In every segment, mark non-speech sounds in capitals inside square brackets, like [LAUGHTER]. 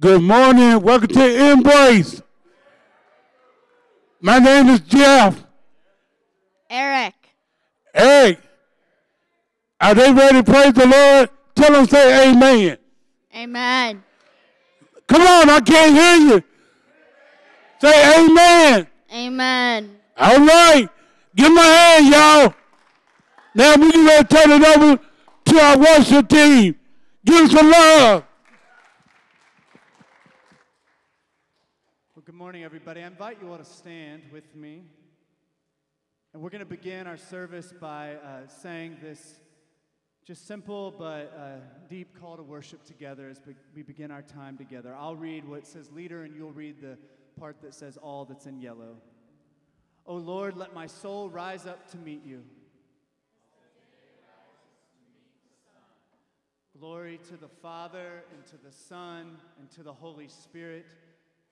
Good morning. Welcome to Embrace. My name is Jeff. Eric. Eric. Are they ready to praise the Lord? Tell them say amen. Amen. Come on, I can't hear you. Say amen. Amen. All right. Give my hand, y'all. Now we can to turn it over to our worship team. Give them some love. Well, good morning, everybody. I invite you all to stand with me. And we're going to begin our service by uh, saying this just simple but uh, deep call to worship together as we begin our time together. I'll read what says leader, and you'll read the part that says all that's in yellow. Oh Lord, let my soul rise up to meet you. Glory to the Father, and to the Son, and to the Holy Spirit,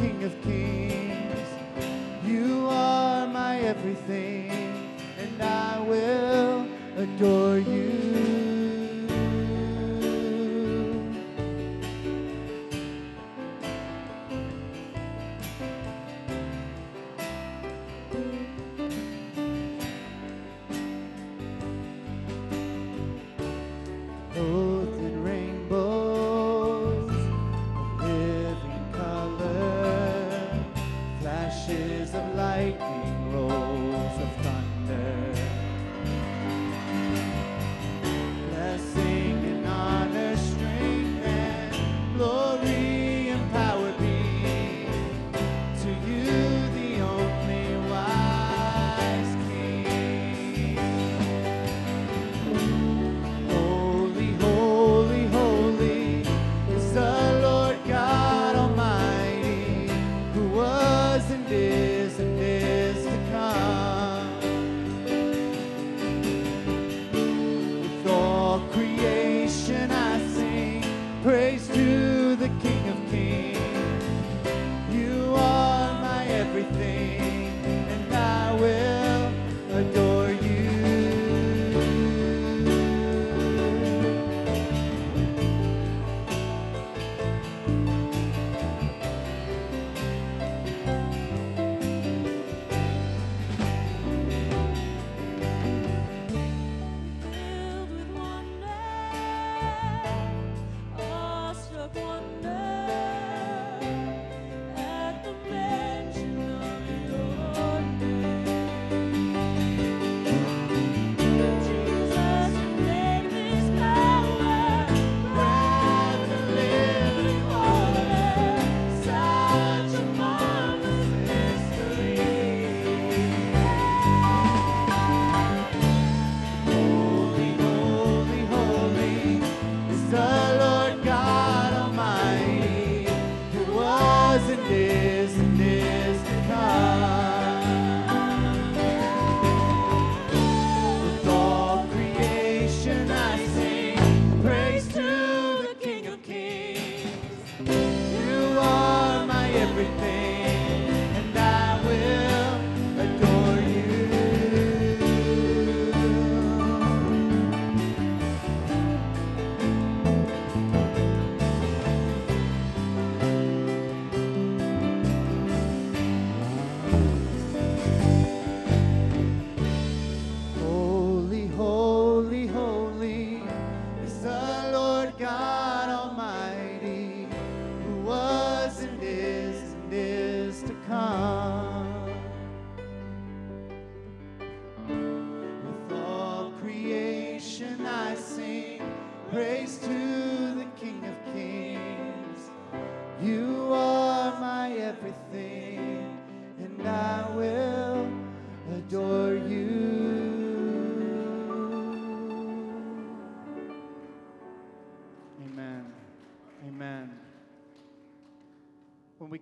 King of Kings. You are my everything, and I will adore you.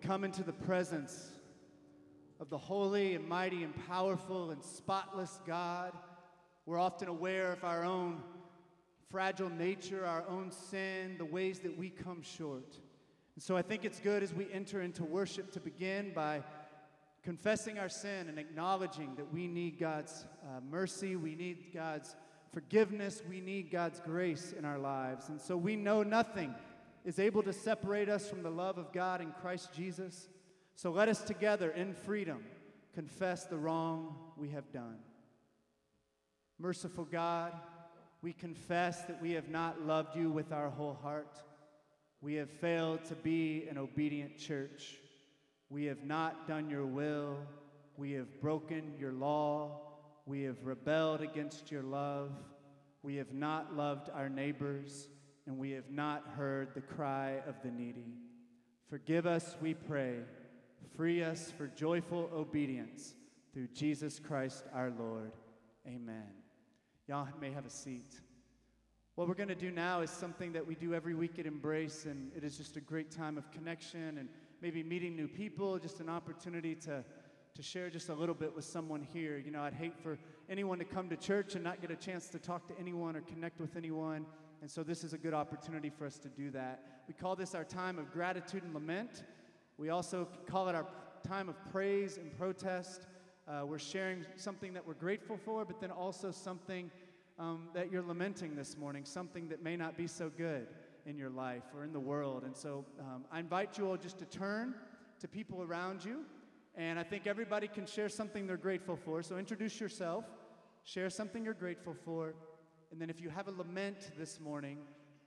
Come into the presence of the holy and mighty and powerful and spotless God, we're often aware of our own fragile nature, our own sin, the ways that we come short. And so I think it's good as we enter into worship to begin by confessing our sin and acknowledging that we need God's uh, mercy, we need God's forgiveness, we need God's grace in our lives. And so we know nothing is able to separate us from the love of God in Christ Jesus. So let us together in freedom confess the wrong we have done. Merciful God, we confess that we have not loved you with our whole heart. We have failed to be an obedient church. We have not done your will. We have broken your law. We have rebelled against your love. We have not loved our neighbors, and we have not heard the cry of the needy. Forgive us, we pray. Free us for joyful obedience through Jesus Christ our Lord. Amen. Y'all may have a seat. What we're going to do now is something that we do every week at Embrace, and it is just a great time of connection and maybe meeting new people, just an opportunity to, to share just a little bit with someone here. You know, I'd hate for anyone to come to church and not get a chance to talk to anyone or connect with anyone. And so this is a good opportunity for us to do that. We call this our time of gratitude and lament. We also call it our time of praise and protest. Uh, we're sharing something that we're grateful for, but then also something um, that you're lamenting this morning, something that may not be so good in your life or in the world. And so um, I invite you all just to turn to people around you. And I think everybody can share something they're grateful for. So introduce yourself, share something you're grateful for. And then if you have a lament this morning,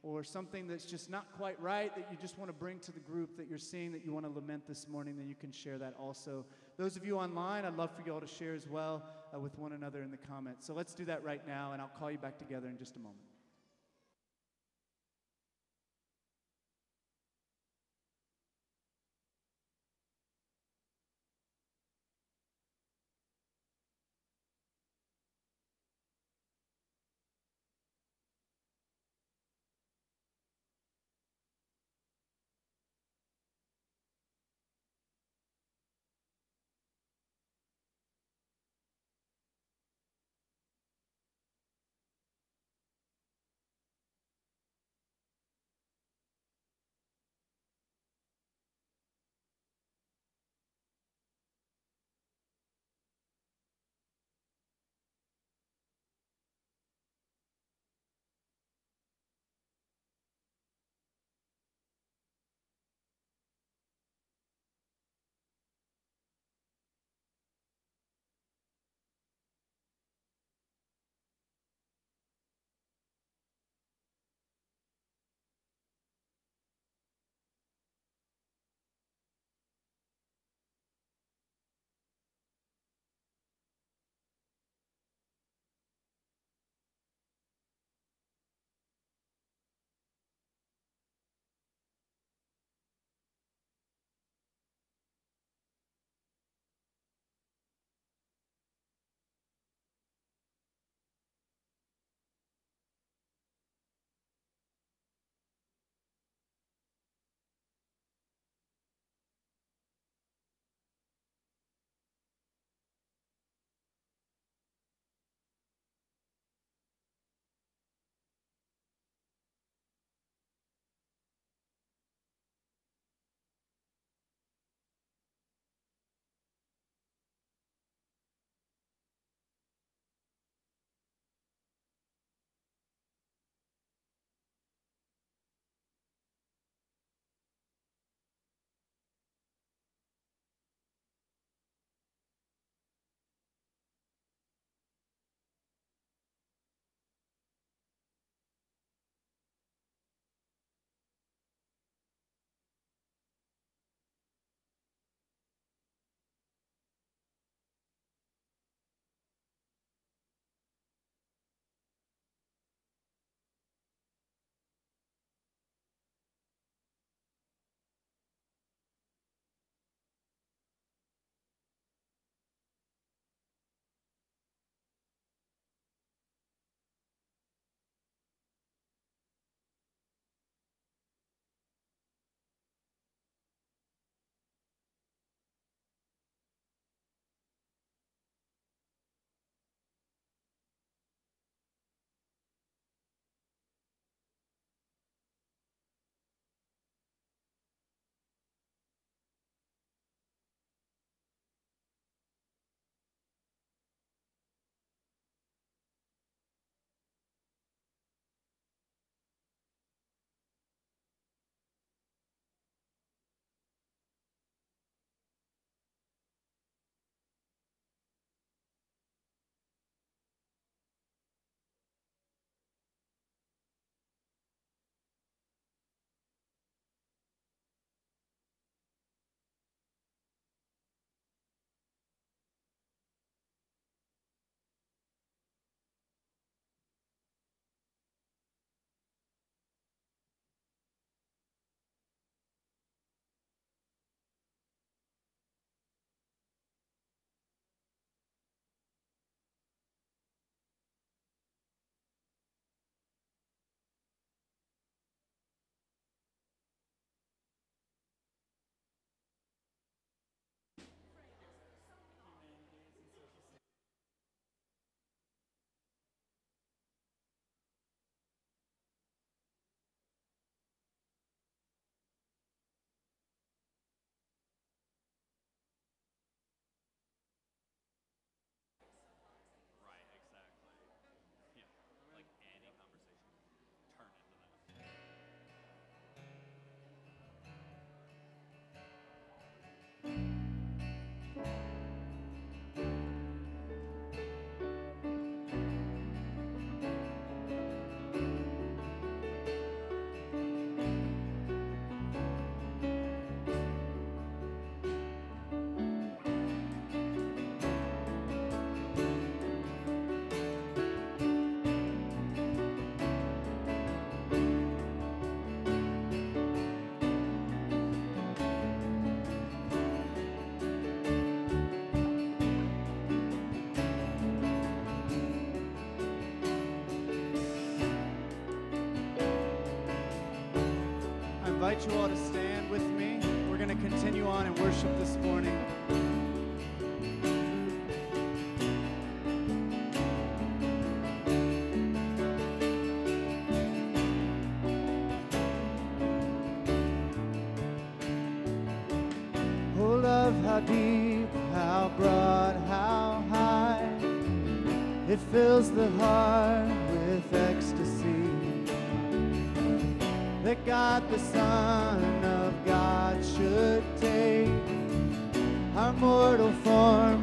or something that's just not quite right that you just want to bring to the group that you're seeing that you want to lament this morning, then you can share that also. Those of you online, I'd love for you all to share as well uh, with one another in the comments. So let's do that right now, and I'll call you back together in just a moment. Invite you all to stand with me. We're going to continue on in worship this morning. Oh, love, how deep, how broad, how high. It fills the heart That God, the Son of God, should take our mortal form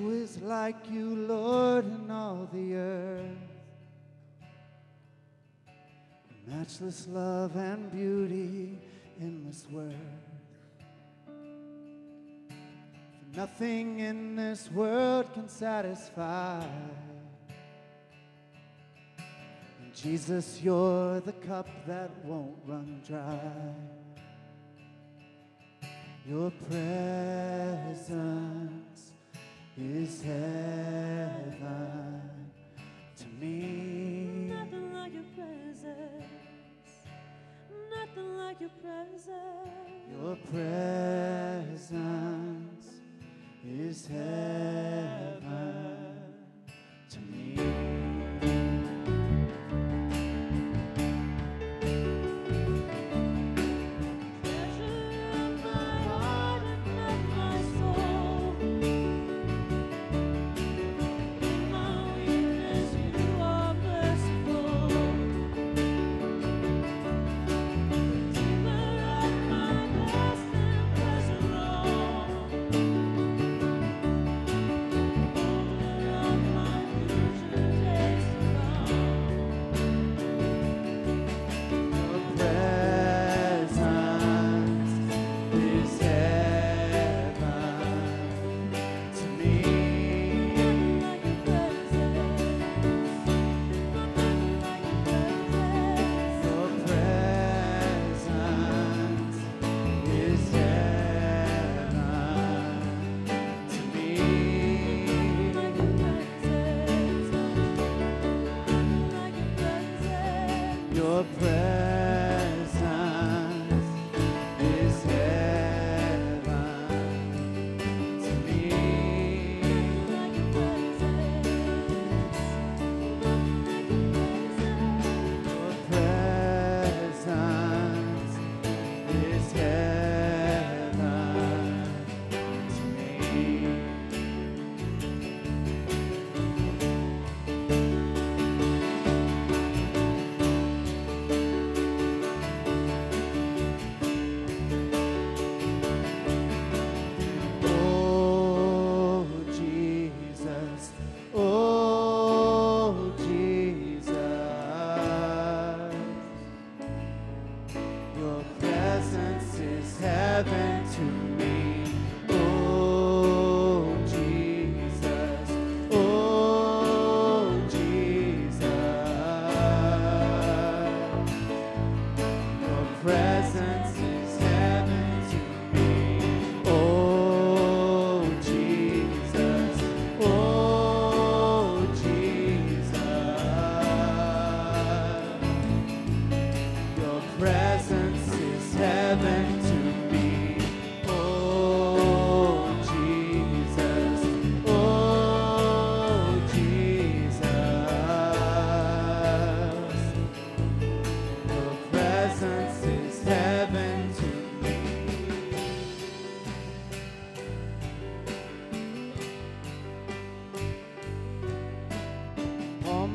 Who is like you, Lord, in all the earth? Matchless love and beauty, endless worth. For nothing in this world can satisfy. And Jesus, you're the cup that won't run dry. Your presence is heaven to me. Nothing like your presence. Nothing like your presence. Your presence is heaven.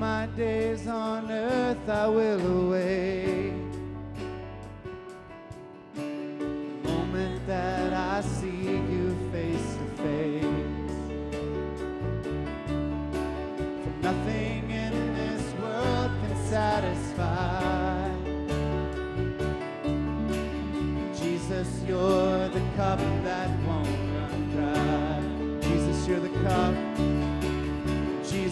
my days on earth I will await.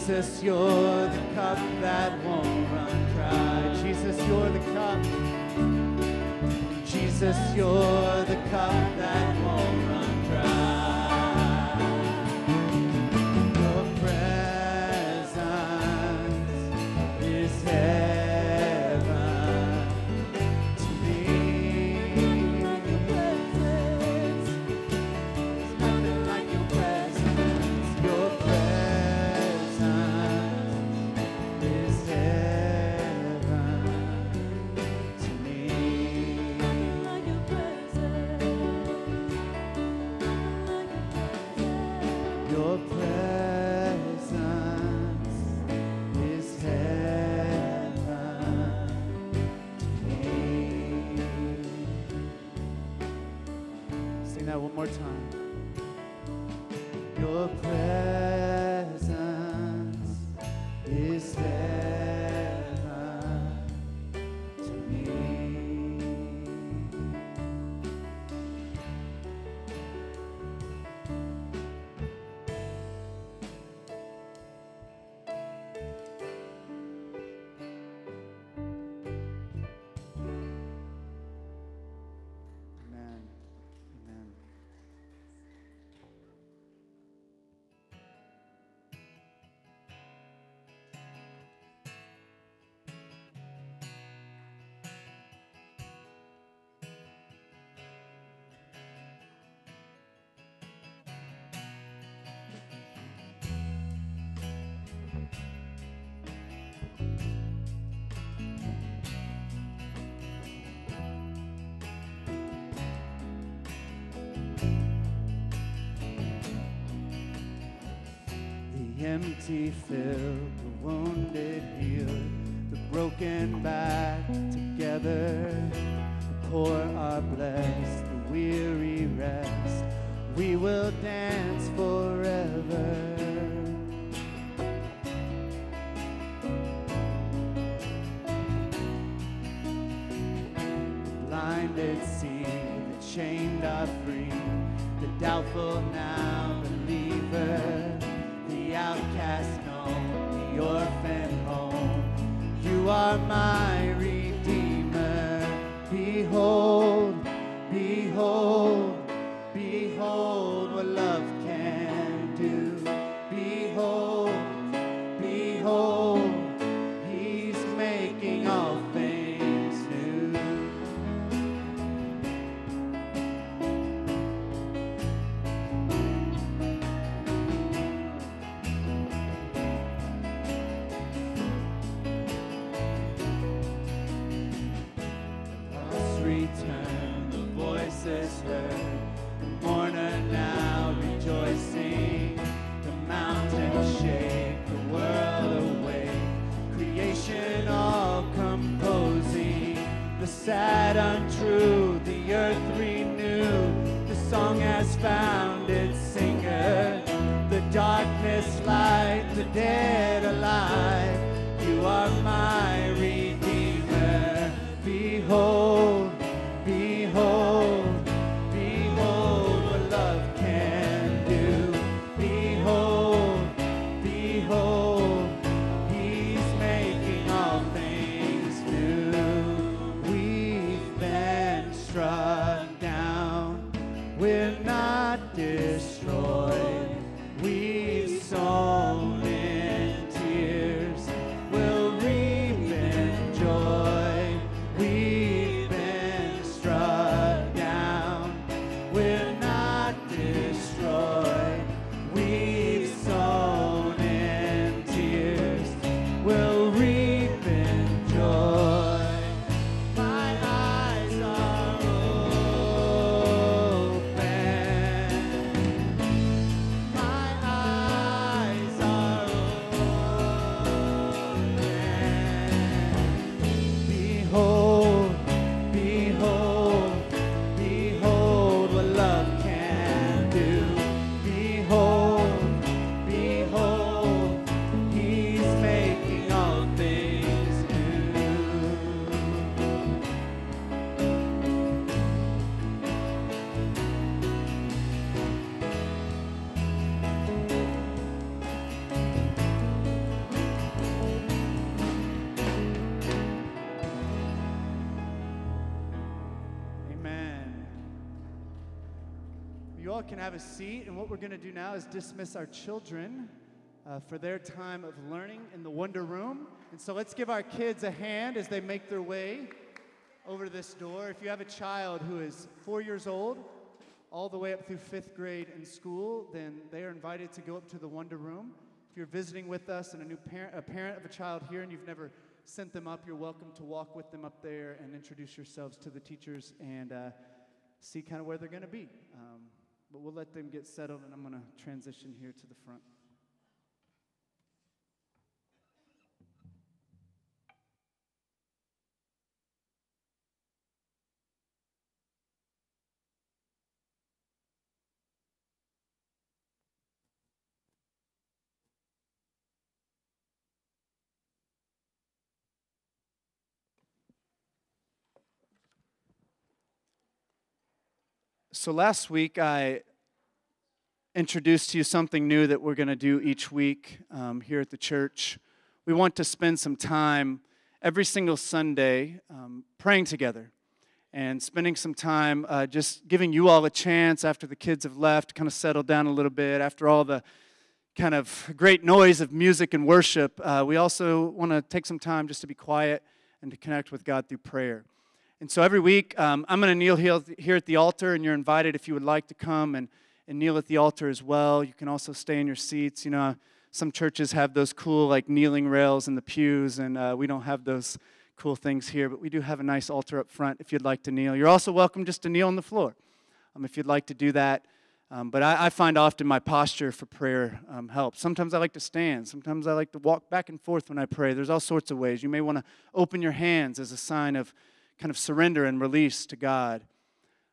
Jesus, you're the cup that won't run dry. Jesus, you're the cup. Jesus, you're the cup that empty filled, the wounded healed, the broken back together. The poor are blessed, the weary rest. We will dance forever. blinded see, the chained are free, the doubtful now can have a seat, and what we're going to do now is dismiss our children uh, for their time of learning in the Wonder Room. And so let's give our kids a hand as they make their way over this door. If you have a child who is four years old, all the way up through fifth grade in school, then they are invited to go up to the Wonder Room. If you're visiting with us and a new parent, a parent of a child here, and you've never sent them up, you're welcome to walk with them up there and introduce yourselves to the teachers and uh, see kind of where they're going to be. Um, but we'll let them get settled, and I'm going to transition here to the front. So last week I introduced to you something new that we're going to do each week um, here at the church. We want to spend some time every single Sunday um, praying together and spending some time uh, just giving you all a chance after the kids have left, kind of settled down a little bit, after all the kind of great noise of music and worship. Uh, we also want to take some time just to be quiet and to connect with God through prayer. And so every week, um, I'm going to kneel here at the altar, and you're invited if you would like to come and, and kneel at the altar as well. You can also stay in your seats. You know, some churches have those cool, like, kneeling rails in the pews, and uh, we don't have those cool things here, but we do have a nice altar up front if you'd like to kneel. You're also welcome just to kneel on the floor um, if you'd like to do that. Um, but I, I find often my posture for prayer um, helps. Sometimes I like to stand. Sometimes I like to walk back and forth when I pray. There's all sorts of ways. You may want to open your hands as a sign of kind of surrender and release to God.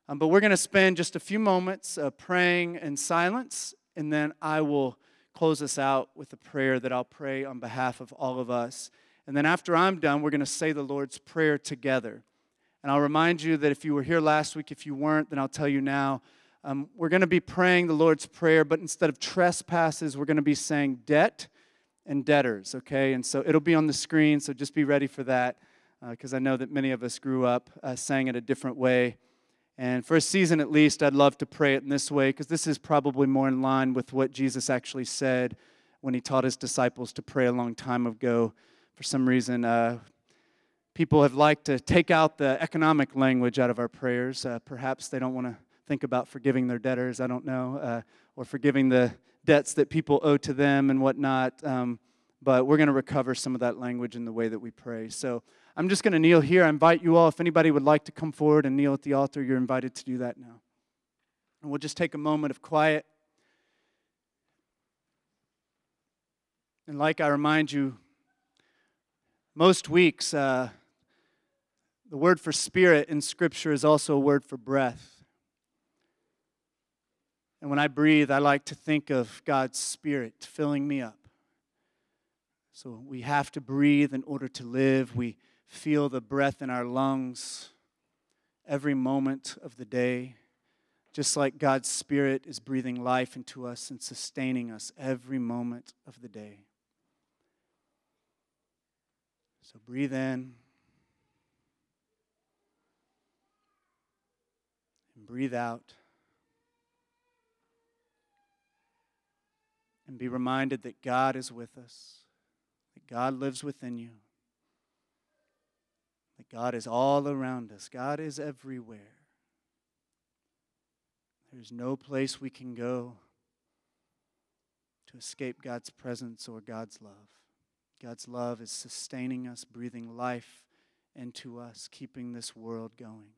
Um, but we're going to spend just a few moments uh, praying in silence, and then I will close us out with a prayer that I'll pray on behalf of all of us. And then after I'm done, we're going to say the Lord's Prayer together. And I'll remind you that if you were here last week, if you weren't, then I'll tell you now. Um, we're going to be praying the Lord's Prayer, but instead of trespasses, we're going to be saying debt and debtors, okay? And so it'll be on the screen, so just be ready for that because uh, I know that many of us grew up uh, saying it a different way. And for a season at least, I'd love to pray it in this way because this is probably more in line with what Jesus actually said when he taught his disciples to pray a long time ago. For some reason, uh, people have liked to take out the economic language out of our prayers. Uh, perhaps they don't want to think about forgiving their debtors, I don't know, uh, or forgiving the debts that people owe to them and whatnot. Um, but we're going to recover some of that language in the way that we pray. So I'm just going to kneel here. I invite you all, if anybody would like to come forward and kneel at the altar, you're invited to do that now. And we'll just take a moment of quiet. And like I remind you, most weeks, uh, the word for spirit in Scripture is also a word for breath. And when I breathe, I like to think of God's Spirit filling me up. So we have to breathe in order to live. We feel the breath in our lungs every moment of the day, just like God's Spirit is breathing life into us and sustaining us every moment of the day. So breathe in and breathe out. And be reminded that God is with us, that God lives within you, that God is all around us, God is everywhere. There's no place we can go to escape God's presence or God's love. God's love is sustaining us, breathing life into us, keeping this world going.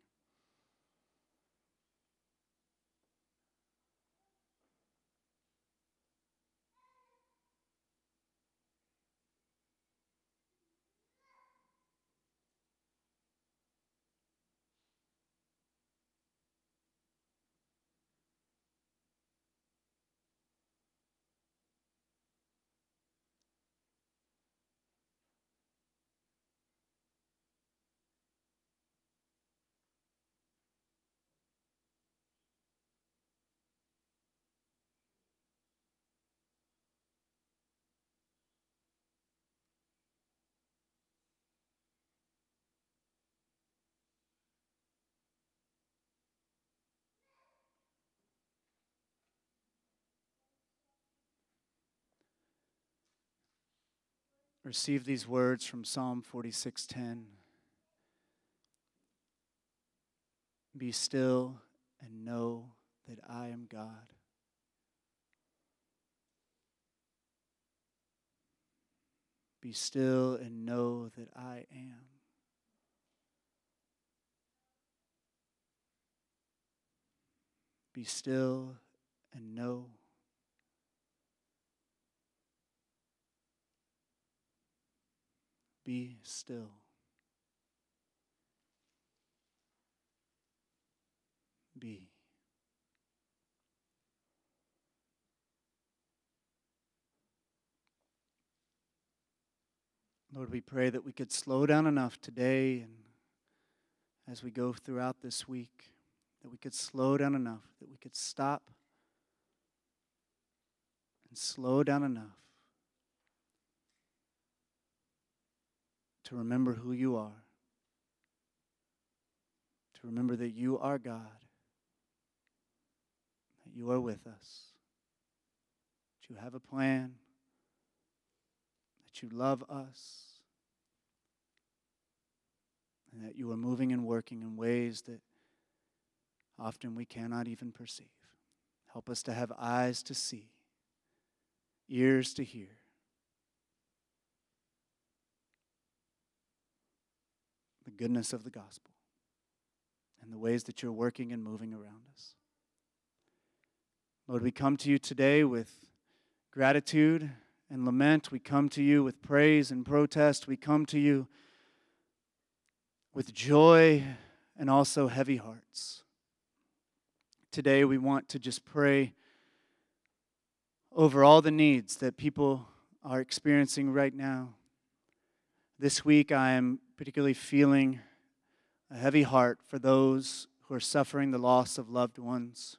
Receive these words from Psalm 46:10. Be still and know that I am God. Be still and know that I am. Be still and know Be still. Be. Lord, we pray that we could slow down enough today and as we go throughout this week, that we could slow down enough, that we could stop and slow down enough to remember who you are, to remember that you are God, that you are with us, that you have a plan, that you love us, and that you are moving and working in ways that often we cannot even perceive. Help us to have eyes to see, ears to hear goodness of the gospel and the ways that you're working and moving around us. Lord, we come to you today with gratitude and lament. We come to you with praise and protest. We come to you with joy and also heavy hearts. Today, we want to just pray over all the needs that people are experiencing right now. This week, I am particularly feeling a heavy heart for those who are suffering the loss of loved ones.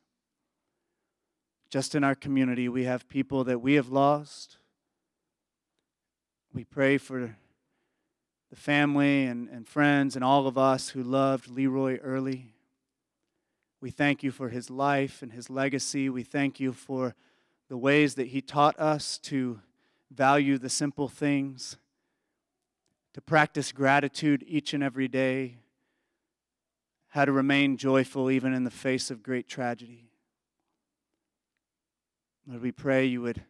Just in our community, we have people that we have lost. We pray for the family and, and friends and all of us who loved Leroy Early. We thank you for his life and his legacy. We thank you for the ways that he taught us to value the simple things to practice gratitude each and every day, how to remain joyful even in the face of great tragedy. Lord, we pray you would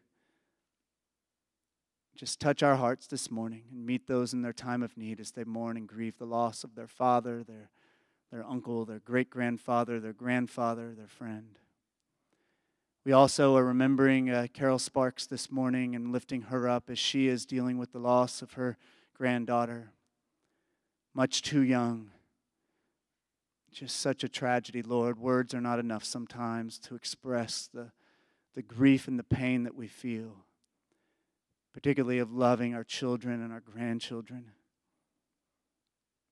Just touch our hearts this morning and meet those in their time of need as they mourn and grieve the loss of their father, their, their uncle, their great grandfather, their grandfather, their friend. We also are remembering uh, Carol Sparks this morning and lifting her up as she is dealing with the loss of her granddaughter, much too young. Just such a tragedy, Lord. Words are not enough sometimes to express the, the grief and the pain that we feel, particularly of loving our children and our grandchildren.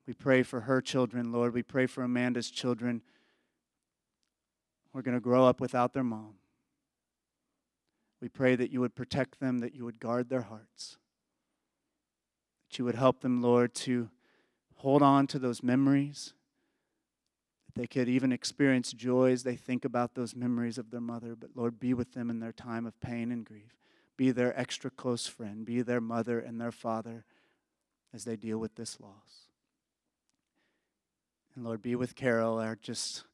We pray for her children, Lord. We pray for Amanda's children. We're going to grow up without their mom. We pray that you would protect them, that you would guard their hearts, that you would help them, Lord, to hold on to those memories, that they could even experience joy as they think about those memories of their mother. But, Lord, be with them in their time of pain and grief. Be their extra close friend, be their mother and their father as they deal with this loss. And Lord, be with Carol, our just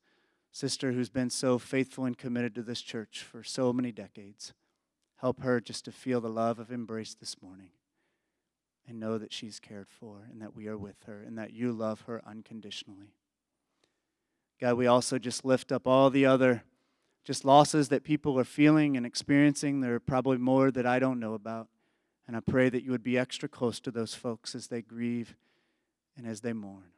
sister who's been so faithful and committed to this church for so many decades. Help her just to feel the love of embrace this morning and know that she's cared for and that we are with her and that you love her unconditionally. God, we also just lift up all the other just losses that people are feeling and experiencing. There are probably more that I don't know about. And I pray that you would be extra close to those folks as they grieve and as they mourn.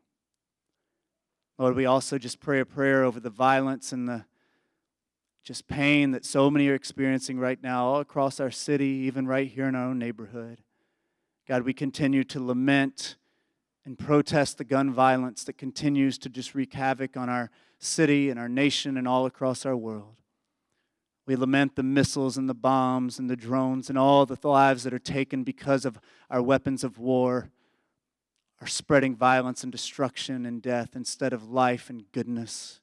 Lord, we also just pray a prayer over the violence and the just pain that so many are experiencing right now all across our city, even right here in our own neighborhood. God, we continue to lament and protest the gun violence that continues to just wreak havoc on our city and our nation and all across our world. We lament the missiles and the bombs and the drones and all the lives that are taken because of our weapons of war are spreading violence and destruction and death instead of life and goodness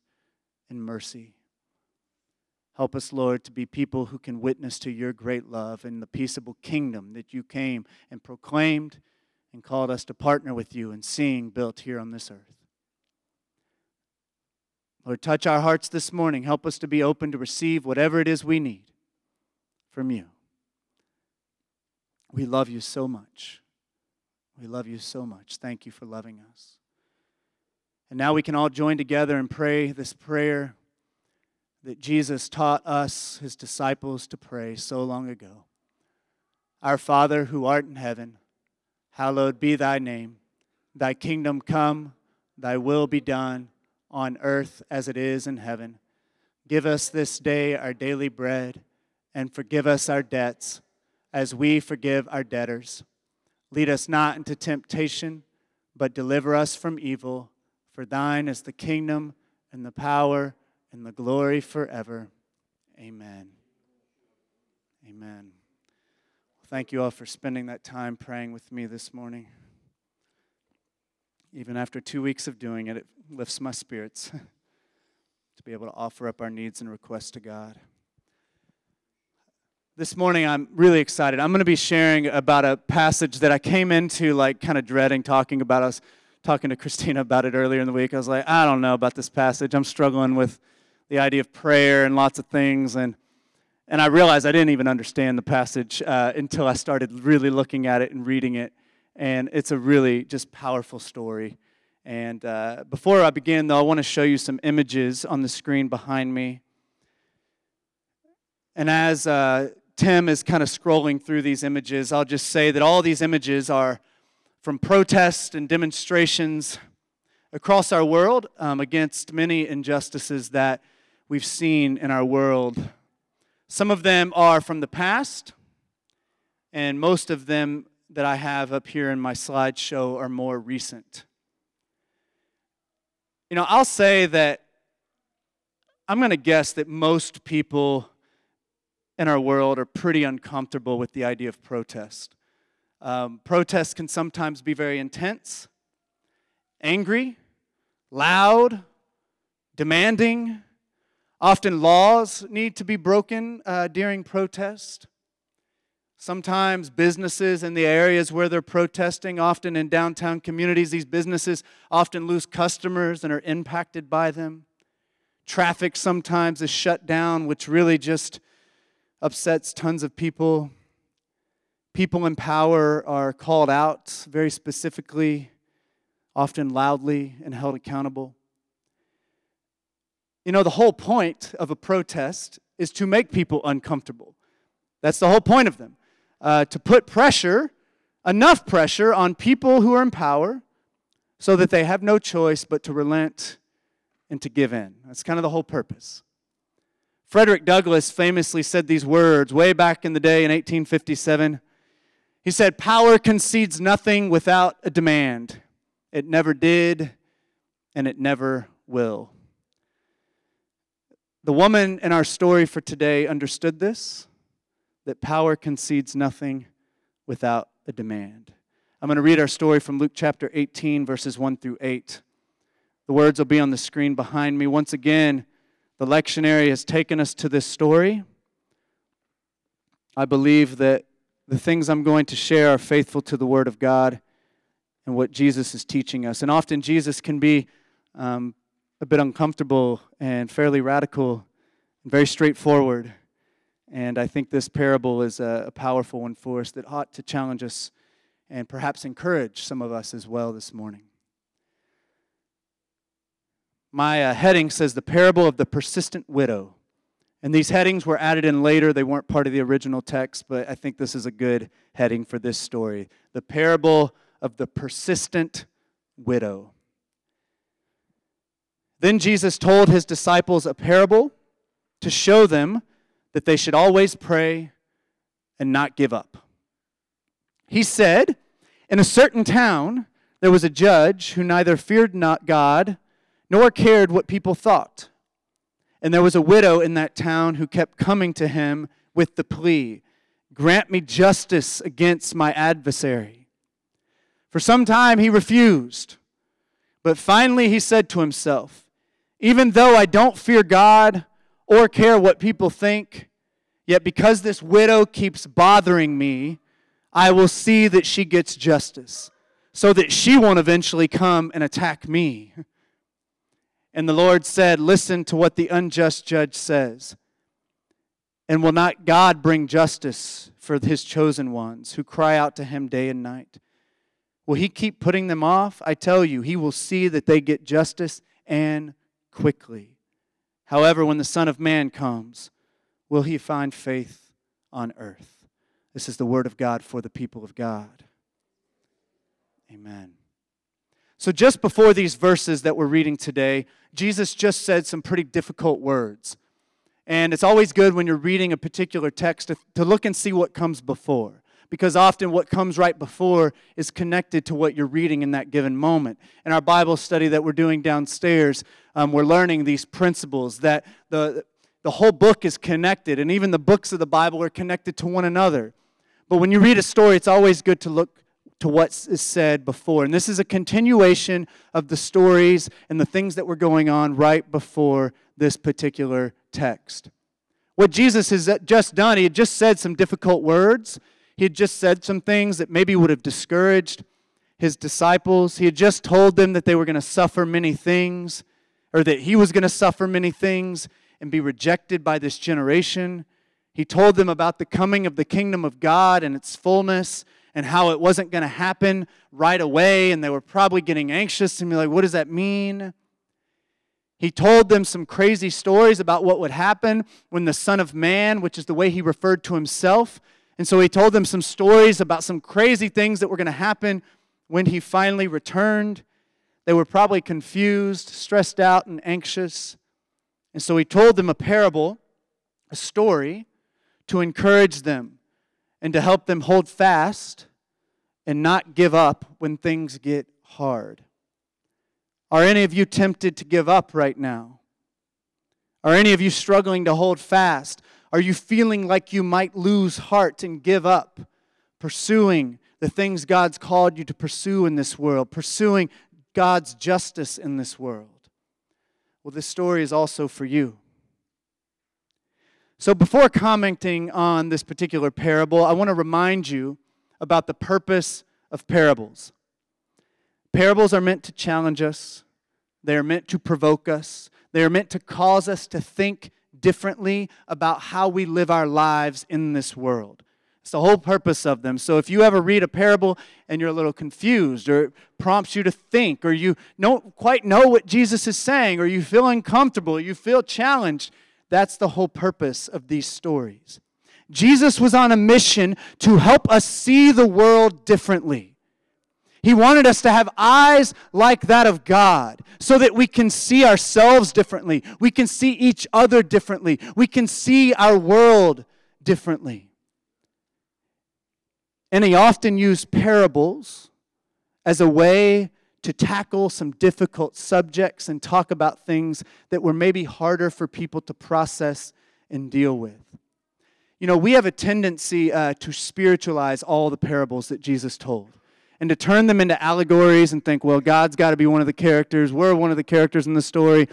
and mercy. Help us, Lord, to be people who can witness to your great love and the peaceable kingdom that you came and proclaimed and called us to partner with you in seeing built here on this earth. Lord, touch our hearts this morning. Help us to be open to receive whatever it is we need from you. We love you so much. We love you so much. Thank you for loving us. And now we can all join together and pray this prayer that Jesus taught us, his disciples, to pray so long ago. Our Father who art in heaven, hallowed be thy name. Thy kingdom come, thy will be done, on earth as it is in heaven. Give us this day our daily bread, and forgive us our debts as we forgive our debtors. Lead us not into temptation, but deliver us from evil. For thine is the kingdom and the power and the glory forever. Amen. Amen. Thank you all for spending that time praying with me this morning. Even after two weeks of doing it, it lifts my spirits [LAUGHS] to be able to offer up our needs and requests to God. This morning, I'm really excited. I'm going to be sharing about a passage that I came into like kind of dreading talking about. I was talking to Christina about it earlier in the week. I was like, I don't know about this passage. I'm struggling with the idea of prayer and lots of things. And, and I realized I didn't even understand the passage uh, until I started really looking at it and reading it. And it's a really just powerful story. And uh, before I begin, though, I want to show you some images on the screen behind me. And as uh, Tim is kind of scrolling through these images, I'll just say that all these images are from protests and demonstrations across our world um, against many injustices that we've seen in our world. Some of them are from the past, and most of them that I have up here in my slideshow are more recent. You know, I'll say that I'm going to guess that most people in our world are pretty uncomfortable with the idea of protest. Um, can sometimes be very intense, angry, loud, demanding, Often laws need to be broken uh, during protest. Sometimes businesses in the areas where they're protesting, often in downtown communities, these businesses often lose customers and are impacted by them. Traffic sometimes is shut down, which really just upsets tons of people. people in power are called out very specifically, often loudly, and held accountable. You know, the whole point of a protest is to make people uncomfortable. That's the whole point of them. Uh, to put pressure, enough pressure, on people who are in power so that they have no choice but to relent and to give in. That's kind of the whole purpose. Frederick Douglass famously said these words way back in the day in 1857. He said, Power concedes nothing without a demand. It never did, and it never will. The woman in our story for today understood this that power concedes nothing without a demand. I'm going to read our story from Luke chapter 18, verses 1 through 8. The words will be on the screen behind me. Once again, the lectionary has taken us to this story. I believe that the things I'm going to share are faithful to the Word of God and what Jesus is teaching us. And often Jesus can be um, a bit uncomfortable and fairly radical and very straightforward. And I think this parable is a, a powerful one for us that ought to challenge us and perhaps encourage some of us as well this morning. My uh, heading says the parable of the persistent widow. And these headings were added in later. They weren't part of the original text, but I think this is a good heading for this story. The parable of the persistent widow. Then Jesus told his disciples a parable to show them that they should always pray and not give up. He said, In a certain town, there was a judge who neither feared not God nor cared what people thought. And there was a widow in that town who kept coming to him with the plea Grant me justice against my adversary. For some time he refused, but finally he said to himself, Even though I don't fear God or care what people think, yet because this widow keeps bothering me, I will see that she gets justice, so that she won't eventually come and attack me. And the Lord said, Listen to what the unjust judge says. And will not God bring justice for his chosen ones who cry out to him day and night? Will he keep putting them off? I tell you, he will see that they get justice and quickly. However, when the Son of Man comes, will he find faith on earth? This is the word of God for the people of God. Amen. So, just before these verses that we're reading today, Jesus just said some pretty difficult words. And it's always good when you're reading a particular text to, to look and see what comes before. Because often what comes right before is connected to what you're reading in that given moment. In our Bible study that we're doing downstairs, um, we're learning these principles that the, the whole book is connected, and even the books of the Bible are connected to one another. But when you read a story, it's always good to look to what is said before. And this is a continuation of the stories and the things that were going on right before this particular text. What Jesus has just done, he had just said some difficult words. He had just said some things that maybe would have discouraged his disciples. He had just told them that they were going to suffer many things, or that he was going to suffer many things and be rejected by this generation. He told them about the coming of the kingdom of God and its fullness and how it wasn't going to happen right away, and they were probably getting anxious and be like, what does that mean? He told them some crazy stories about what would happen when the Son of Man, which is the way he referred to himself, and so he told them some stories about some crazy things that were going to happen when he finally returned. They were probably confused, stressed out, and anxious. And so he told them a parable, a story, to encourage them and to help them hold fast and not give up when things get hard. Are any of you tempted to give up right now? Are any of you struggling to hold fast? Are you feeling like you might lose heart and give up pursuing the things God's called you to pursue in this world, pursuing God's justice in this world? Well, this story is also for you. So, before commenting on this particular parable, I want to remind you about the purpose of parables. Parables are meant to challenge us, they are meant to provoke us, they are meant to cause us to think differently about how we live our lives in this world. It's the whole purpose of them. So if you ever read a parable and you're a little confused, or it prompts you to think, or you don't quite know what Jesus is saying, or you feel uncomfortable, or you feel challenged, that's the whole purpose of these stories. Jesus was on a mission to help us see the world differently. He wanted us to have eyes like that of God so that we can see ourselves differently. We can see each other differently. We can see our world differently. And he often used parables as a way to tackle some difficult subjects and talk about things that were maybe harder for people to process and deal with. You know, we have a tendency uh, to spiritualize all the parables that Jesus told and to turn them into allegories and think, well, God's got to be one of the characters. We're one of the characters in the story.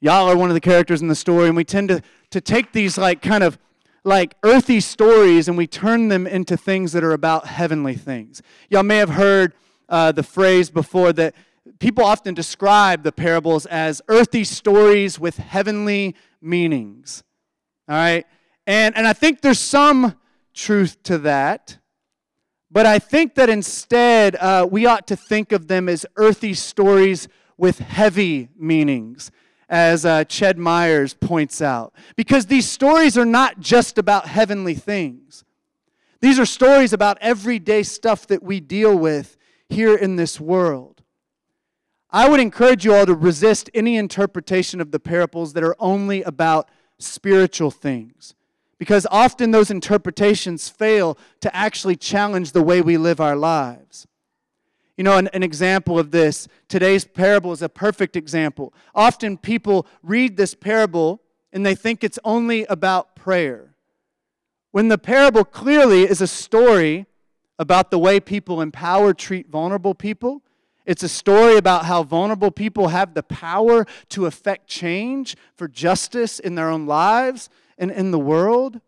Y'all are one of the characters in the story. And we tend to, to take these, like, kind of like earthy stories and we turn them into things that are about heavenly things. Y'all may have heard uh, the phrase before that people often describe the parables as earthy stories with heavenly meanings. All right? And, and I think there's some truth to that. But I think that instead, uh, we ought to think of them as earthy stories with heavy meanings, as uh, Ched Myers points out. Because these stories are not just about heavenly things, these are stories about everyday stuff that we deal with here in this world. I would encourage you all to resist any interpretation of the parables that are only about spiritual things because often those interpretations fail to actually challenge the way we live our lives. You know, an, an, example of this, today's parable is a perfect example. Often people read this parable and they think it's only about prayer. When the parable clearly is a story about the way people in power treat vulnerable people, it's a story about how vulnerable people have the power to affect change for justice in their own lives and in the world.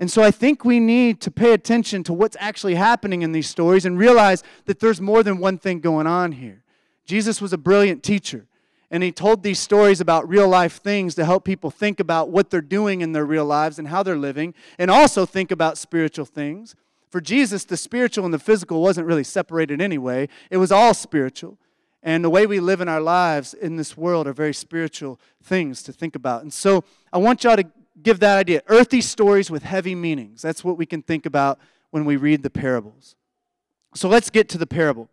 And so I think we need to pay attention to what's actually happening in these stories and realize that there's more than one thing going on here. Jesus was a brilliant teacher, and he told these stories about real life things to help people think about what they're doing in their real lives and how they're living, and also think about spiritual things. For Jesus, the spiritual and the physical wasn't really separated anyway, it was all spiritual. And the way we live in our lives in this world are very spiritual things to think about. And so I want y'all to give that idea. Earthy stories with heavy meanings. That's what we can think about when we read the parables. So let's get to the parable.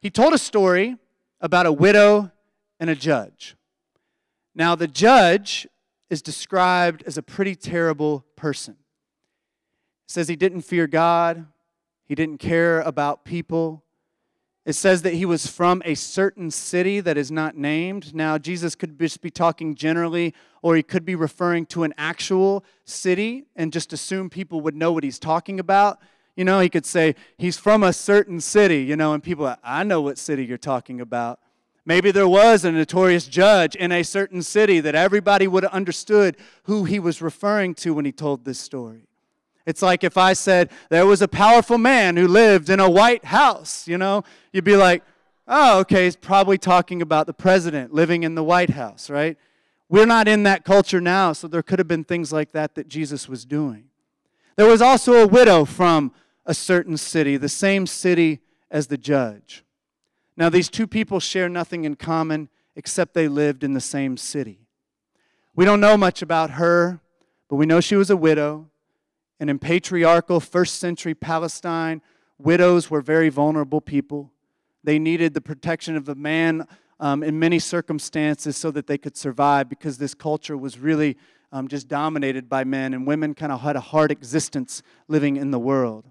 He told a story about a widow and a judge. Now, the judge is described as a pretty terrible person. It says he didn't fear God, he didn't care about people, it says that he was from a certain city that is not named. Now, Jesus could just be talking generally, or he could be referring to an actual city and just assume people would know what he's talking about. You know, he could say, he's from a certain city, you know, and people, I know what city you're talking about. Maybe there was a notorious judge in a certain city that everybody would have understood who he was referring to when he told this story. It's like if I said there was a powerful man who lived in a white house, you know, you'd be like, oh, okay, he's probably talking about the president living in the White House, right? We're not in that culture now, so there could have been things like that that Jesus was doing. There was also a widow from a certain city, the same city as the judge. Now, these two people share nothing in common except they lived in the same city. We don't know much about her, but we know she was a widow. And in patriarchal first century Palestine, widows were very vulnerable people. They needed the protection of a man um, in many circumstances so that they could survive because this culture was really um, just dominated by men, and women kind of had a hard existence living in the world.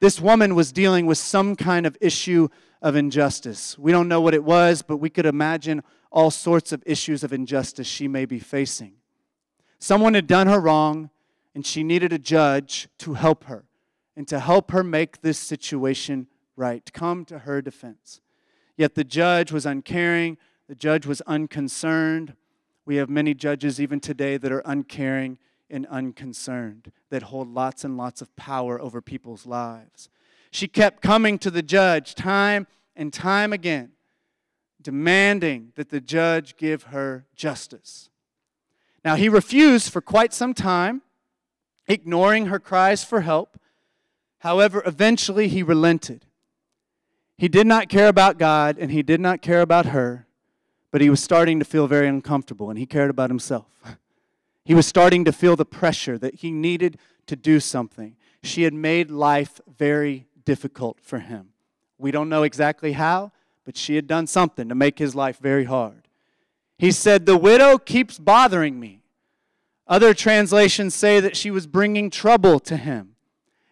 This woman was dealing with some kind of issue of injustice. We don't know what it was, but we could imagine all sorts of issues of injustice she may be facing. Someone had done her wrong, and she needed a judge to help her and to help her make this situation right, come to her defense. Yet the judge was uncaring, the judge was unconcerned. We have many judges even today that are uncaring and unconcerned, that hold lots and lots of power over people's lives. She kept coming to the judge time and time again, demanding that the judge give her justice. Now, he refused for quite some time ignoring her cries for help. However, eventually he relented. He did not care about God and he did not care about her, but he was starting to feel very uncomfortable and he cared about himself. [LAUGHS] He was starting to feel the pressure that he needed to do something. She had made life very difficult for him. We don't know exactly how, but she had done something to make his life very hard. He said, The widow keeps bothering me. Other translations say that she was bringing trouble to him.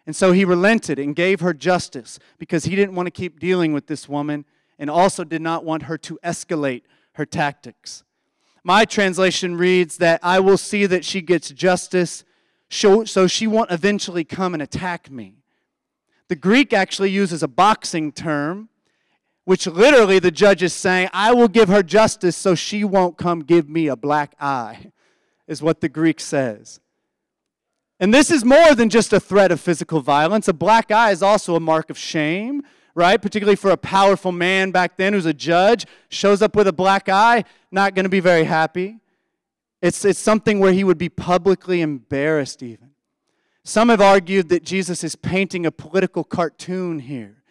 And so he relented and gave her justice because he didn't want to keep dealing with this woman and also did not want her to escalate her tactics. My translation reads that I will see that she gets justice so she won't eventually come and attack me. The Greek actually uses a boxing term, which literally the judge is saying, I will give her justice so she won't come give me a black eye, is what the Greek says. And this is more than just a threat of physical violence. A black eye is also a mark of shame, right? Particularly for a powerful man back then who's a judge, shows up with a black eye, not going to be very happy. It's, it's something where he would be publicly embarrassed, even. Some have argued that Jesus is painting a political cartoon here,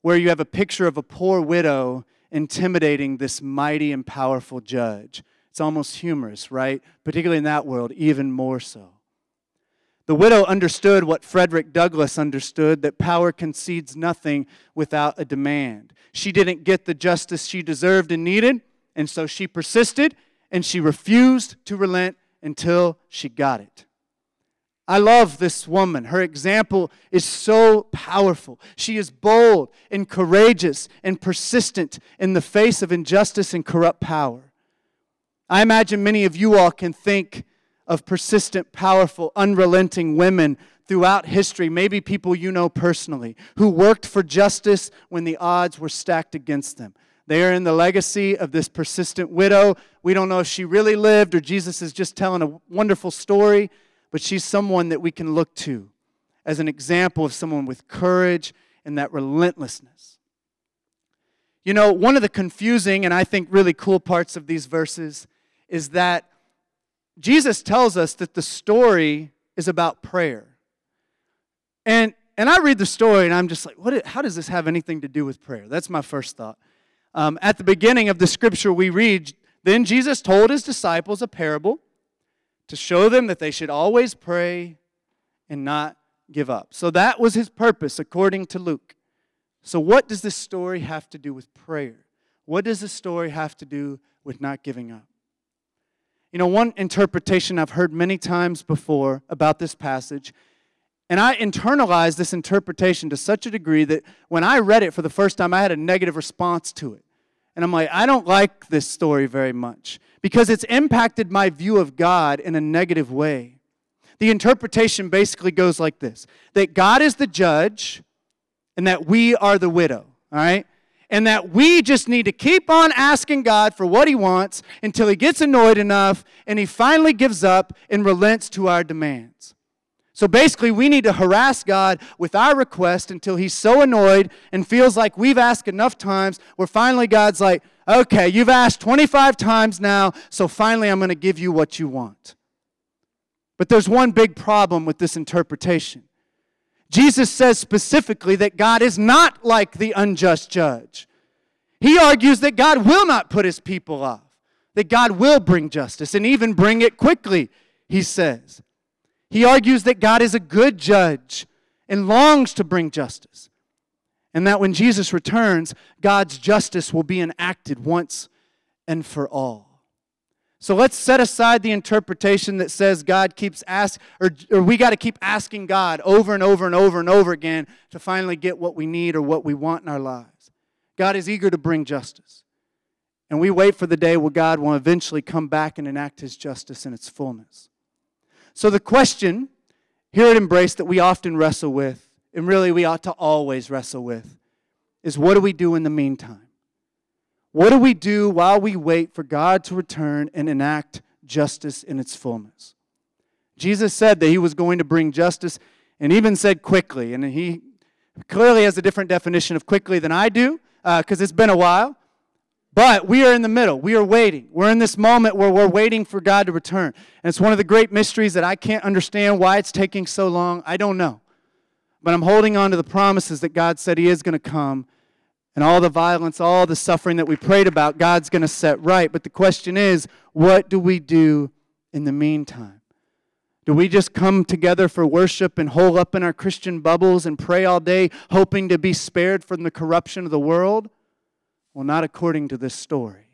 where you have a picture of a poor widow intimidating this mighty and powerful judge. It's almost humorous, right? Particularly in that world, even more so. The widow understood what Frederick Douglass understood that power concedes nothing without a demand. She didn't get the justice she deserved and needed, and so she persisted and she refused to relent until she got it. I love this woman. Her example is so powerful. She is bold and courageous and persistent in the face of injustice and corrupt power. I imagine many of you all can think of persistent, powerful, unrelenting women throughout history, maybe people you know personally, who worked for justice when the odds were stacked against them. They are in the legacy of this persistent widow. We don't know if she really lived or Jesus is just telling a wonderful story, but she's someone that we can look to as an example of someone with courage and that relentlessness. You know, one of the confusing and I think really cool parts of these verses is that Jesus tells us that the story is about prayer. And, and I read the story and I'm just like, what, how does this have anything to do with prayer? That's my first thought. Um, at the beginning of the scripture we read, then Jesus told his disciples a parable to show them that they should always pray and not give up. So that was his purpose, according to Luke. So, what does this story have to do with prayer? What does this story have to do with not giving up? You know, one interpretation I've heard many times before about this passage, and I internalized this interpretation to such a degree that when I read it for the first time, I had a negative response to it. And I'm like, I don't like this story very much because it's impacted my view of God in a negative way. The interpretation basically goes like this that God is the judge and that we are the widow, all right? And that we just need to keep on asking God for what He wants until He gets annoyed enough and He finally gives up and relents to our demands. So basically, we need to harass God with our request until He's so annoyed and feels like we've asked enough times where finally God's like, okay, you've asked 25 times now, so finally I'm going to give you what you want. But there's one big problem with this interpretation. Jesus says specifically that God is not like the unjust judge. He argues that God will not put his people off, that God will bring justice and even bring it quickly, he says. He argues that God is a good judge and longs to bring justice, and that when Jesus returns, God's justice will be enacted once and for all. So let's set aside the interpretation that says God keeps asking, or, or we got to keep asking God over and over and over and over again to finally get what we need or what we want in our lives. God is eager to bring justice. And we wait for the day where God will eventually come back and enact his justice in its fullness. So the question here at Embrace that we often wrestle with, and really we ought to always wrestle with, is what do we do in the meantime? What do we do while we wait for God to return and enact justice in its fullness? Jesus said that he was going to bring justice and even said quickly. And he clearly has a different definition of quickly than I do because uh, it's been a while. But we are in the middle. We are waiting. We're in this moment where we're waiting for God to return. And it's one of the great mysteries that I can't understand why it's taking so long. I don't know. but I'm holding on to the promises that God said He is going to come. And all the violence, all the suffering that we prayed about, God's going to set right. But the question is, what do we do in the meantime? Do we just come together for worship and hole up in our Christian bubbles and pray all day, hoping to be spared from the corruption of the world? Well, not according to this story.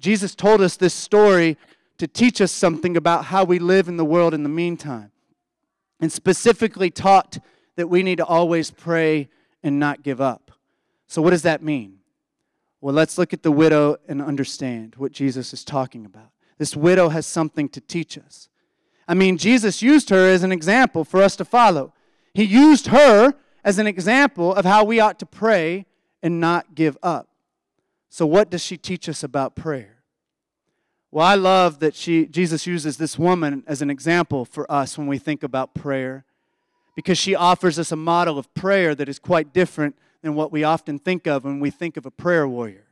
Jesus told us this story to teach us something about how we live in the world in the meantime, and specifically taught that we need to always pray and not give up. So, what does that mean? Well, let's look at the widow and understand what Jesus is talking about. This widow has something to teach us. I mean, Jesus used her as an example for us to follow. He used her as an example of how we ought to pray and not give up. So, what does she teach us about prayer? Well, I love that she, Jesus uses this woman as an example for us when we think about prayer because she offers us a model of prayer that is quite different than what we often think of when we think of a prayer warrior.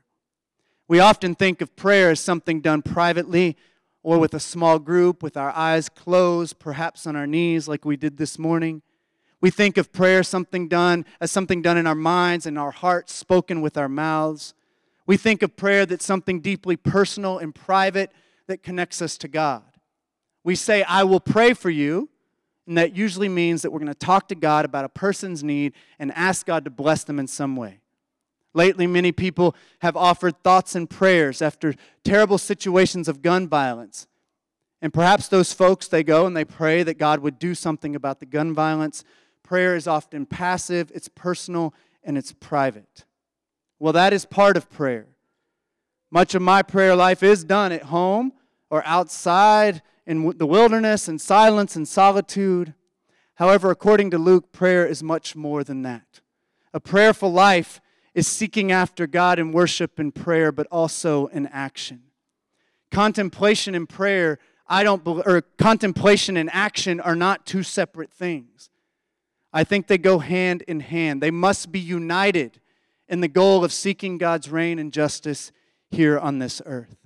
We often think of prayer as something done privately or with a small group with our eyes closed, perhaps on our knees, like we did this morning. We think of prayer something done as something done in our minds and our hearts, spoken with our mouths. We think of prayer that's something deeply personal and private that connects us to God. We say, I will pray for you, and that usually means that we're going to talk to God about a person's need and ask God to bless them in some way. Lately, many people have offered thoughts and prayers after terrible situations of gun violence. And perhaps those folks, they go and they pray that God would do something about the gun violence. Prayer is often passive, it's personal, and it's private. Well, that is part of prayer. Much of my prayer life is done at home or outside in the wilderness in silence and solitude. However, according to Luke, prayer is much more than that. A prayerful life is seeking after God in worship and prayer, but also in action. Contemplation and prayer, I don't or contemplation and action are not two separate things. I think they go hand in hand. They must be united in the goal of seeking God's reign and justice here on this earth.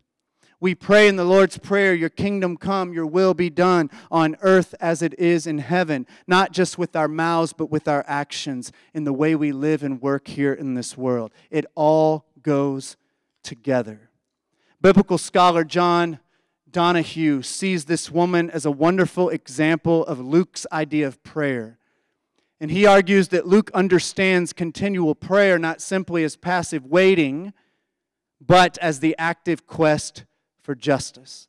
We pray in the Lord's Prayer, Your kingdom come, Your will be done on earth as it is in heaven, not just with our mouths, but with our actions in the way we live and work here in this world. It all goes together. Biblical scholar John Donahue sees this woman as a wonderful example of Luke's idea of prayer. And he argues that Luke understands continual prayer not simply as passive waiting, but as the active quest for justice.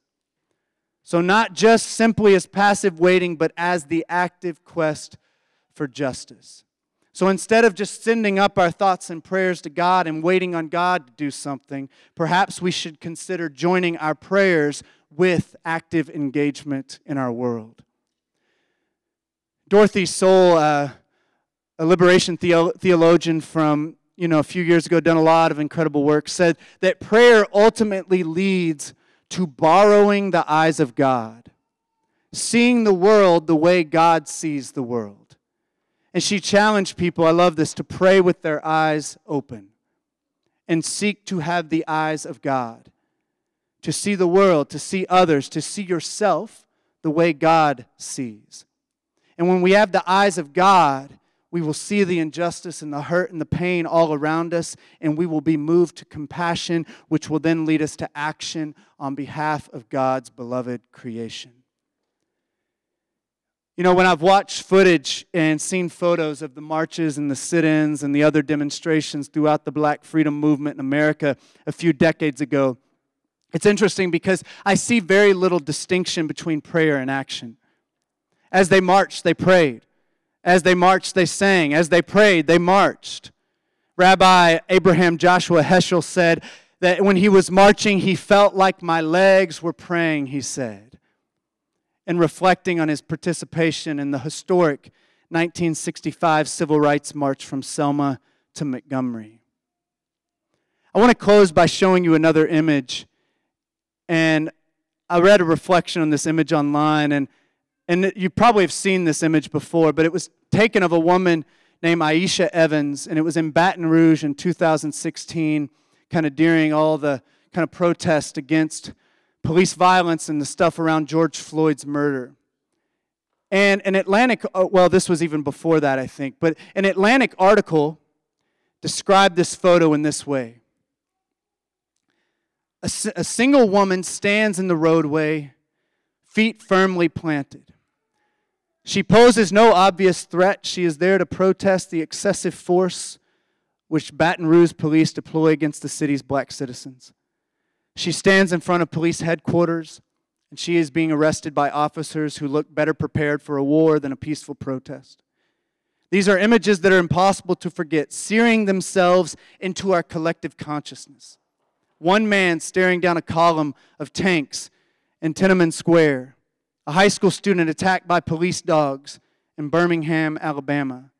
So, not just simply as passive waiting, but as the active quest for justice. So instead of just sending up our thoughts and prayers to God and waiting on God to do something, perhaps we should consider joining our prayers with active engagement in our world. Dorothee Soelle, uh, a liberation theo- theologian from you know a few years ago, done a lot of incredible work, said that prayer ultimately leads to borrowing the eyes of God, seeing the world the way God sees the world. And she challenged people, I love this, to pray with their eyes open and seek to have the eyes of God, to see the world, to see others, to see yourself the way God sees. And when we have the eyes of God, we will see the injustice and the hurt and the pain all around us, and we will be moved to compassion, which will then lead us to action on behalf of God's beloved creation. You know, when I've watched footage and seen photos of the marches and the sit ins and the other demonstrations throughout the black freedom movement in America a few decades ago, it's interesting because I see very little distinction between prayer and action. As they marched, they prayed. As they marched, they sang. As they prayed, they marched. Rabbi Abraham Joshua Heschel said that when he was marching, he felt like my legs were praying, he said. And reflecting on his participation in the historic 1965 Civil Rights March from Selma to Montgomery. I want to close by showing you another image. And I read a reflection on this image online, and and you probably have seen this image before, but it was taken of a woman named Ieshia Evans, and it was in Baton Rouge in 2016, kind of during all the kind of protest against police violence and the stuff around George Floyd's murder. And an Atlantic, oh, well, this was even before that, I think, but an Atlantic article described this photo in this way a, a single woman stands in the roadway, feet firmly planted. She poses no obvious threat. She is there to protest the excessive force which Baton Rouge police deploy against the city's black citizens. She stands in front of police headquarters, and she is being arrested by officers who look better prepared for a war than a peaceful protest. These are images that are impossible to forget, searing themselves into our collective consciousness. One man staring down a column of tanks in Tiananmen Square, a high school student attacked by police dogs in Birmingham, Alabama.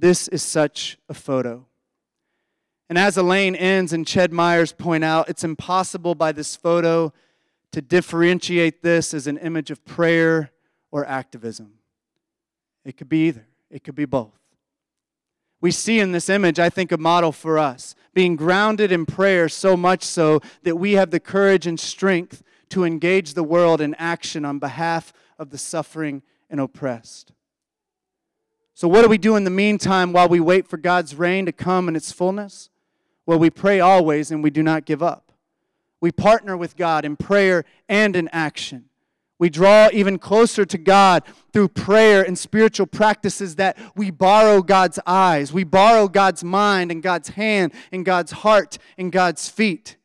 This is such a photo. And as Elaine Enns and Ched Myers point out, it's impossible by this photo to differentiate this as an image of prayer or activism. It could be either, it could be both. We see in this image, I think, a model for us, being grounded in prayer so much so that we have the courage and strength to engage the world in action on behalf of the suffering and oppressed. So, what do we do in the meantime while we wait for God's reign to come in its fullness? Well, we pray always and we do not give up. We partner with God in prayer and in action. We draw even closer to God through prayer and spiritual practices that we borrow God's eyes, we borrow God's mind and God's hand and God's heart and God's feet.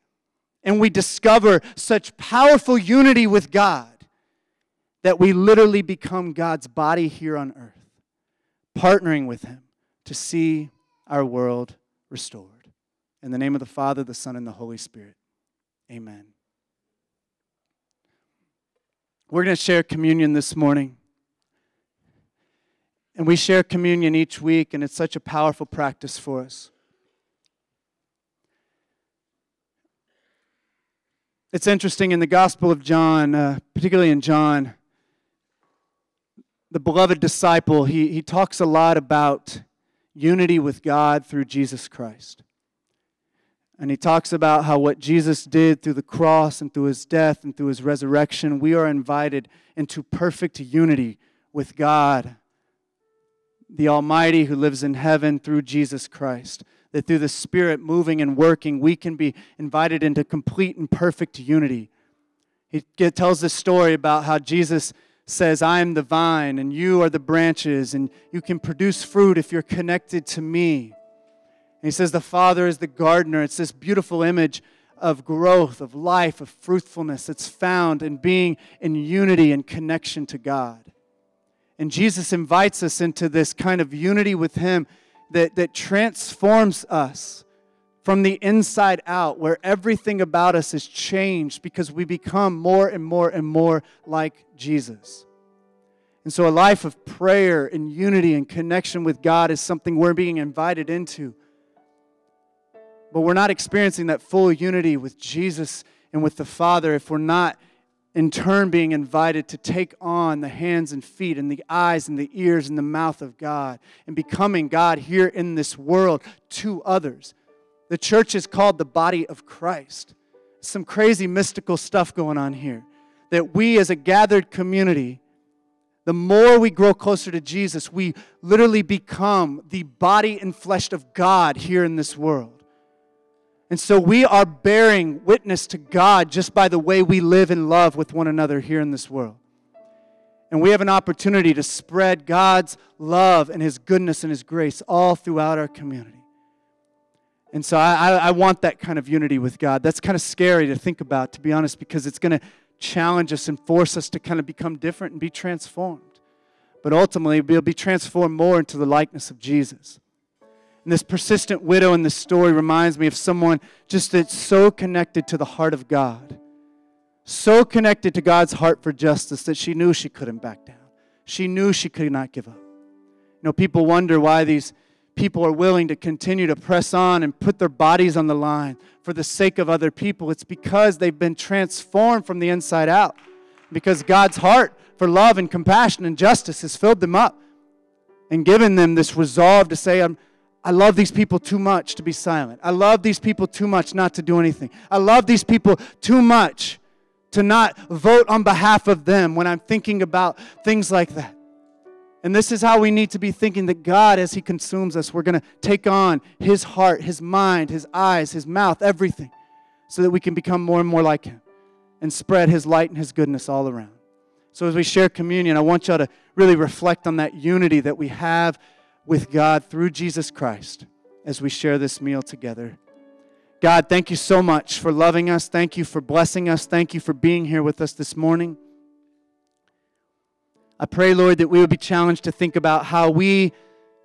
And we discover such powerful unity with God that we literally become God's body here on earth, partnering with Him to see our world restored. In the name of the Father, the Son, and the Holy Spirit. Amen. We're going to share communion this morning. And we share communion each week, and it's such a powerful practice for us. It's interesting in the Gospel of John, uh, particularly in John, the beloved disciple, he, he talks a lot about unity with God through Jesus Christ. And he talks about how what Jesus did through the cross and through his death and through his resurrection, we are invited into perfect unity with God, the Almighty who lives in heaven through Jesus Christ. That through the Spirit moving and working, we can be invited into complete and perfect unity. He tells this story about how Jesus says, I am the vine and you are the branches, and you can produce fruit if you're connected to me. And he says the Father is the gardener. It's this beautiful image of growth, of life, of fruitfulness that's found in being in unity and connection to God. And Jesus invites us into this kind of unity with Him that, that transforms us from the inside out, where everything about us is changed because we become more and more and more like Jesus. And so, a life of prayer and unity and connection with God is something we're being invited into but we're not experiencing that full unity with Jesus and with the Father if we're not in turn being invited to take on the hands and feet and the eyes and the ears and the mouth of God and becoming God here in this world to others. The church is called the body of Christ. Some crazy mystical stuff going on here. That we as a gathered community, the more we grow closer to Jesus, we literally become the body and flesh of God here in this world. And so we are bearing witness to God just by the way we live in love with one another here in this world. And we have an opportunity to spread God's love and His goodness and His grace all throughout our community. And so I, I want that kind of unity with God. That's kind of scary to think about, to be honest, because it's going to challenge us and force us to kind of become different and be transformed. But ultimately, we'll be transformed more into the likeness of Jesus. And this persistent widow in this story reminds me of someone just that's so connected to the heart of God, so connected to God's heart for justice that she knew she couldn't back down. She knew she could not give up. You know, people wonder why these people are willing to continue to press on and put their bodies on the line for the sake of other people. It's because they've been transformed from the inside out. Because God's heart for love and compassion and justice has filled them up and given them this resolve to say, I'm I love these people too much to be silent. I love these people too much not to do anything. I love these people too much to not vote on behalf of them when I'm thinking about things like that. And this is how we need to be thinking that God, as He consumes us, we're going to take on His heart, His mind, His eyes, His mouth, everything, so that we can become more and more like Him and spread His light and His goodness all around. So, as we share communion, I want y'all to really reflect on that unity that we have with God through Jesus Christ as we share this meal together. God, thank you so much for loving us. Thank you for blessing us. Thank you for being here with us this morning. I pray, Lord, that we would be challenged to think about how we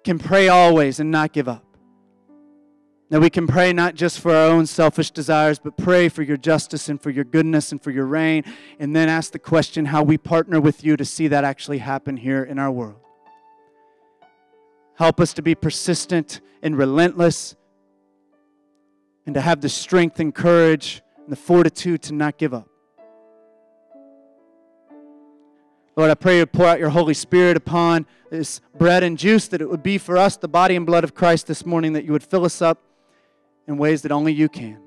can pray always and not give up. That we can pray not just for our own selfish desires, but pray for your justice and for your goodness and for your reign, and then ask the question how we partner with you to see that actually happen here in our world. Help us to be persistent and relentless, and to have the strength and courage and the fortitude to not give up. Lord, I pray you pour out your Holy Spirit upon this bread and juice, that it would be for us the body and blood of Christ this morning, that you would fill us up in ways that only you can.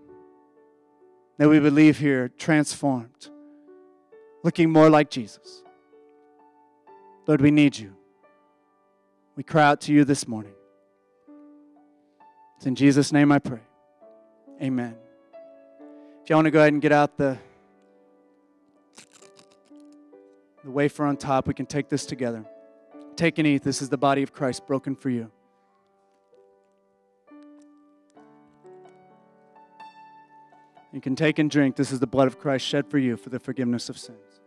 That we would leave here transformed, looking more like Jesus. Lord, we need you. We cry out to you this morning. It's in Jesus' name I pray. Amen. If y'all want to go ahead and get out the the wafer on top. We can take this together. Take and eat. This is the body of Christ broken for you. You can take and drink. This is the blood of Christ shed for you for the forgiveness of sins.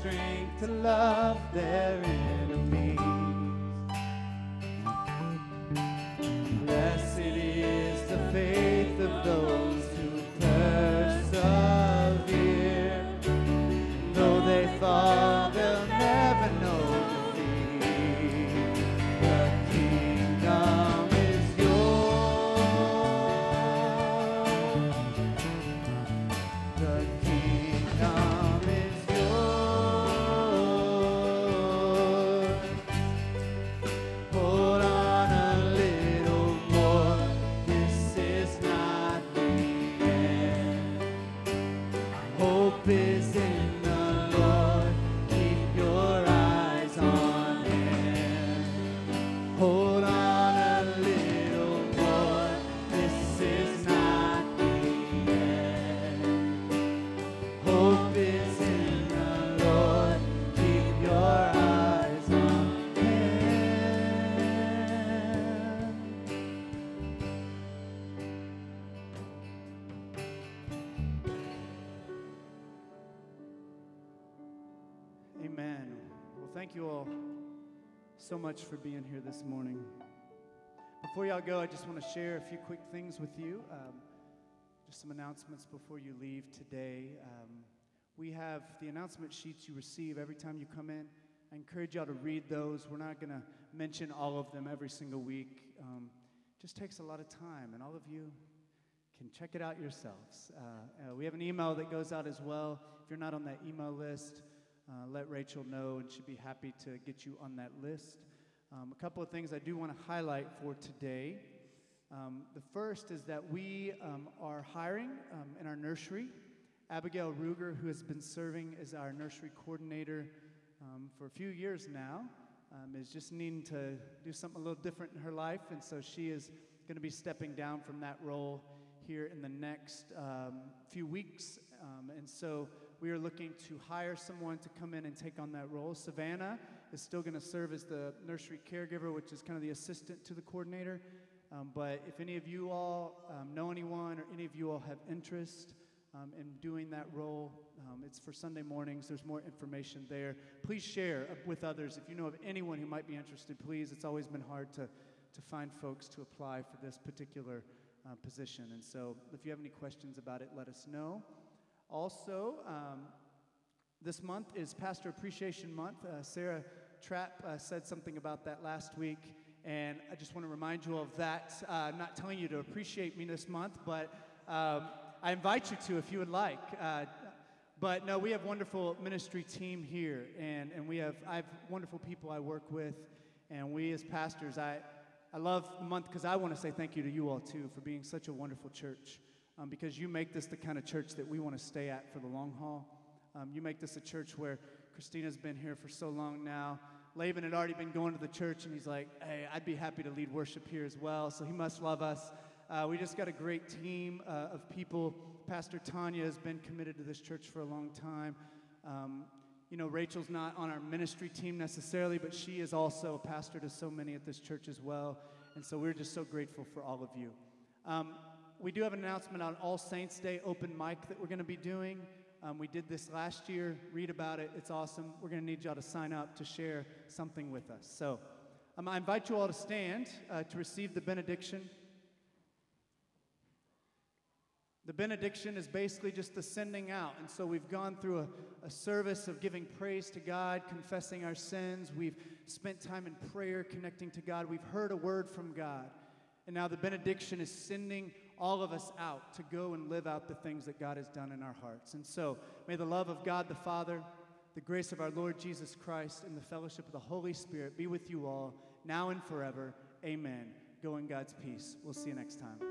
Strength to love their so much for being here this morning. Before y'all go, I just want to share a few quick things with you. Um, just some announcements before you leave today. Um, we have the announcement sheets you receive every time you come in. I encourage y'all to read those. We're not going to mention all of them every single week. Um, just takes a lot of time, and all of you can check it out yourselves. Uh, uh, we have an email that goes out as well. If you're not on that email list, uh, let Rachel know, and she'd be happy to get you on that list. Um, a couple of things I do want to highlight for today. Um, the first is that we um, are hiring um, in our nursery. Abigail Ruger, who has been serving as our nursery coordinator um, for a few years now, um, is just needing to do something a little different in her life, and so she is going to be stepping down from that role here in the next um, few weeks. Um, and so we are looking to hire someone to come in and take on that role. Savannah is still going to serve as the nursery caregiver, which is kind of the assistant to the coordinator. Um, but if any of you all um, know anyone or any of you all have interest um, in doing that role, um, it's for Sunday mornings. There's more information there. Please share with others. If you know of anyone who might be interested, please. It's always been hard to, to find folks to apply for this particular uh, position. And so if you have any questions about it, let us know. Also, um, this month is Pastor Appreciation Month. Uh, Sarah Trapp uh, said something about that last week, and I just want to remind you of that. Uh, I'm not telling you to appreciate me this month, but um, I invite you to if you would like. Uh, but no, we have wonderful ministry team here, and, and we have I have wonderful people I work with, and we as pastors, I I love the month because I want to say thank you to you all too for being such a wonderful church, um, because you make this the kind of church that we want to stay at for the long haul. Um, you make this a church where Christina's been here for so long now. Laban had already been going to the church, and he's like, "Hey, I'd be happy to lead worship here as well." So he must love us. Uh, we just got a great team uh, of people. Pastor Tanya has been committed to this church for a long time. Um, you know, Rachel's not on our ministry team necessarily, but she is also a pastor to so many at this church as well. And so we're just so grateful for all of you. Um, we do have an announcement on All Saints Day open mic that we're going to be doing. Um, we did this last year. Read about it. It's awesome. We're going to need y'all to sign up to share something with us. So um, I invite you all to stand uh, to receive the benediction. The benediction is basically just the sending out. And so we've gone through a, a service of giving praise to God, confessing our sins. We've spent time in prayer, connecting to God. We've heard a word from God. And now the benediction is sending all of us out to go and live out the things that God has done in our hearts. And so may the love of God the Father, the grace of our Lord Jesus Christ, and the fellowship of the Holy Spirit be with you all, now and forever. Amen. Go in God's peace. We'll see you next time.